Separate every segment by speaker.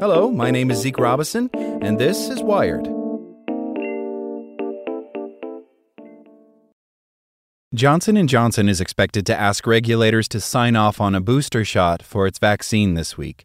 Speaker 1: Hello, my name is Zeke Robison, and this is Wired. Johnson & Johnson is expected to ask regulators to sign off on a booster shot for its vaccine this week,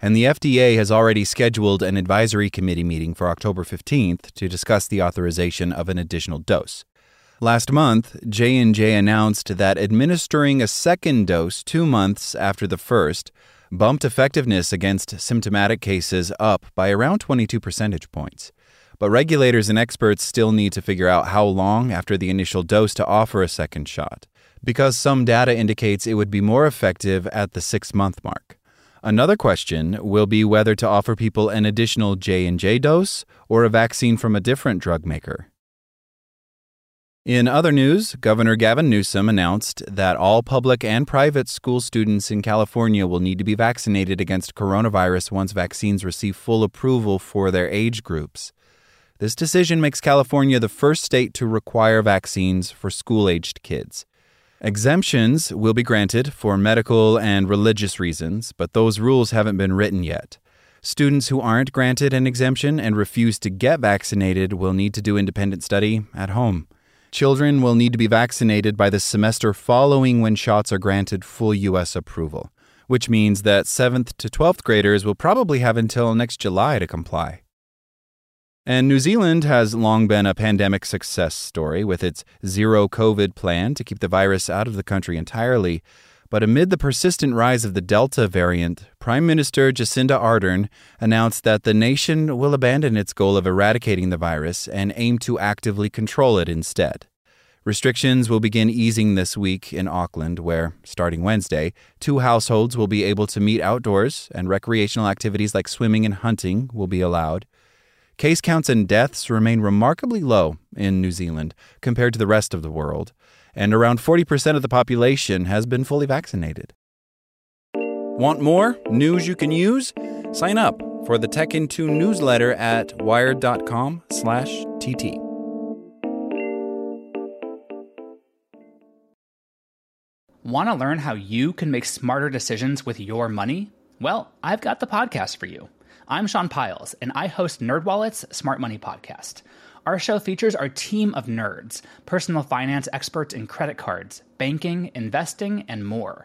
Speaker 1: and the FDA has already scheduled an advisory committee meeting for October 15th to discuss the authorization of an additional dose. Last month, J&J announced that administering a second dose 2 months after the first bumped effectiveness against symptomatic cases up by around 22 percentage points. But regulators and experts still need to figure out how long after the initial dose to offer a second shot, because some data indicates it would be more effective at the 6-month mark. Another question will be whether to offer people an additional J&J dose or a vaccine from a different drug maker. In other news, Governor Gavin Newsom announced that all public and private school students in California will need to be vaccinated against coronavirus once vaccines receive full approval for their age groups. This decision makes California the first state to require vaccines for school aged kids. Exemptions will be granted for medical and religious reasons, but those rules haven't been written yet. Students who aren't granted an exemption and refuse to get vaccinated will need to do independent study at home. Children will need to be vaccinated by the semester following when shots are granted full U.S. approval, which means that 7th to 12th graders will probably have until next July to comply. And New Zealand has long been a pandemic success story with its zero COVID plan to keep the virus out of the country entirely. But amid the persistent rise of the Delta variant, Prime Minister Jacinda Ardern announced that the nation will abandon its goal of eradicating the virus and aim to actively control it instead. Restrictions will begin easing this week in Auckland, where, starting Wednesday, two households will be able to meet outdoors and recreational activities like swimming and hunting will be allowed. Case counts and deaths remain remarkably low in New Zealand compared to the rest of the world and around 40% of the population has been fully vaccinated. Want more news you can use? Sign up for the Tech in Two newsletter at wired.com/tt.
Speaker 2: Want to learn how you can make smarter decisions with your money? Well, I've got the podcast for you. I'm Sean Pyles, and I host NerdWallet's Smart Money Podcast. Our show features our team of nerds, personal finance experts in credit cards, banking, investing, and more.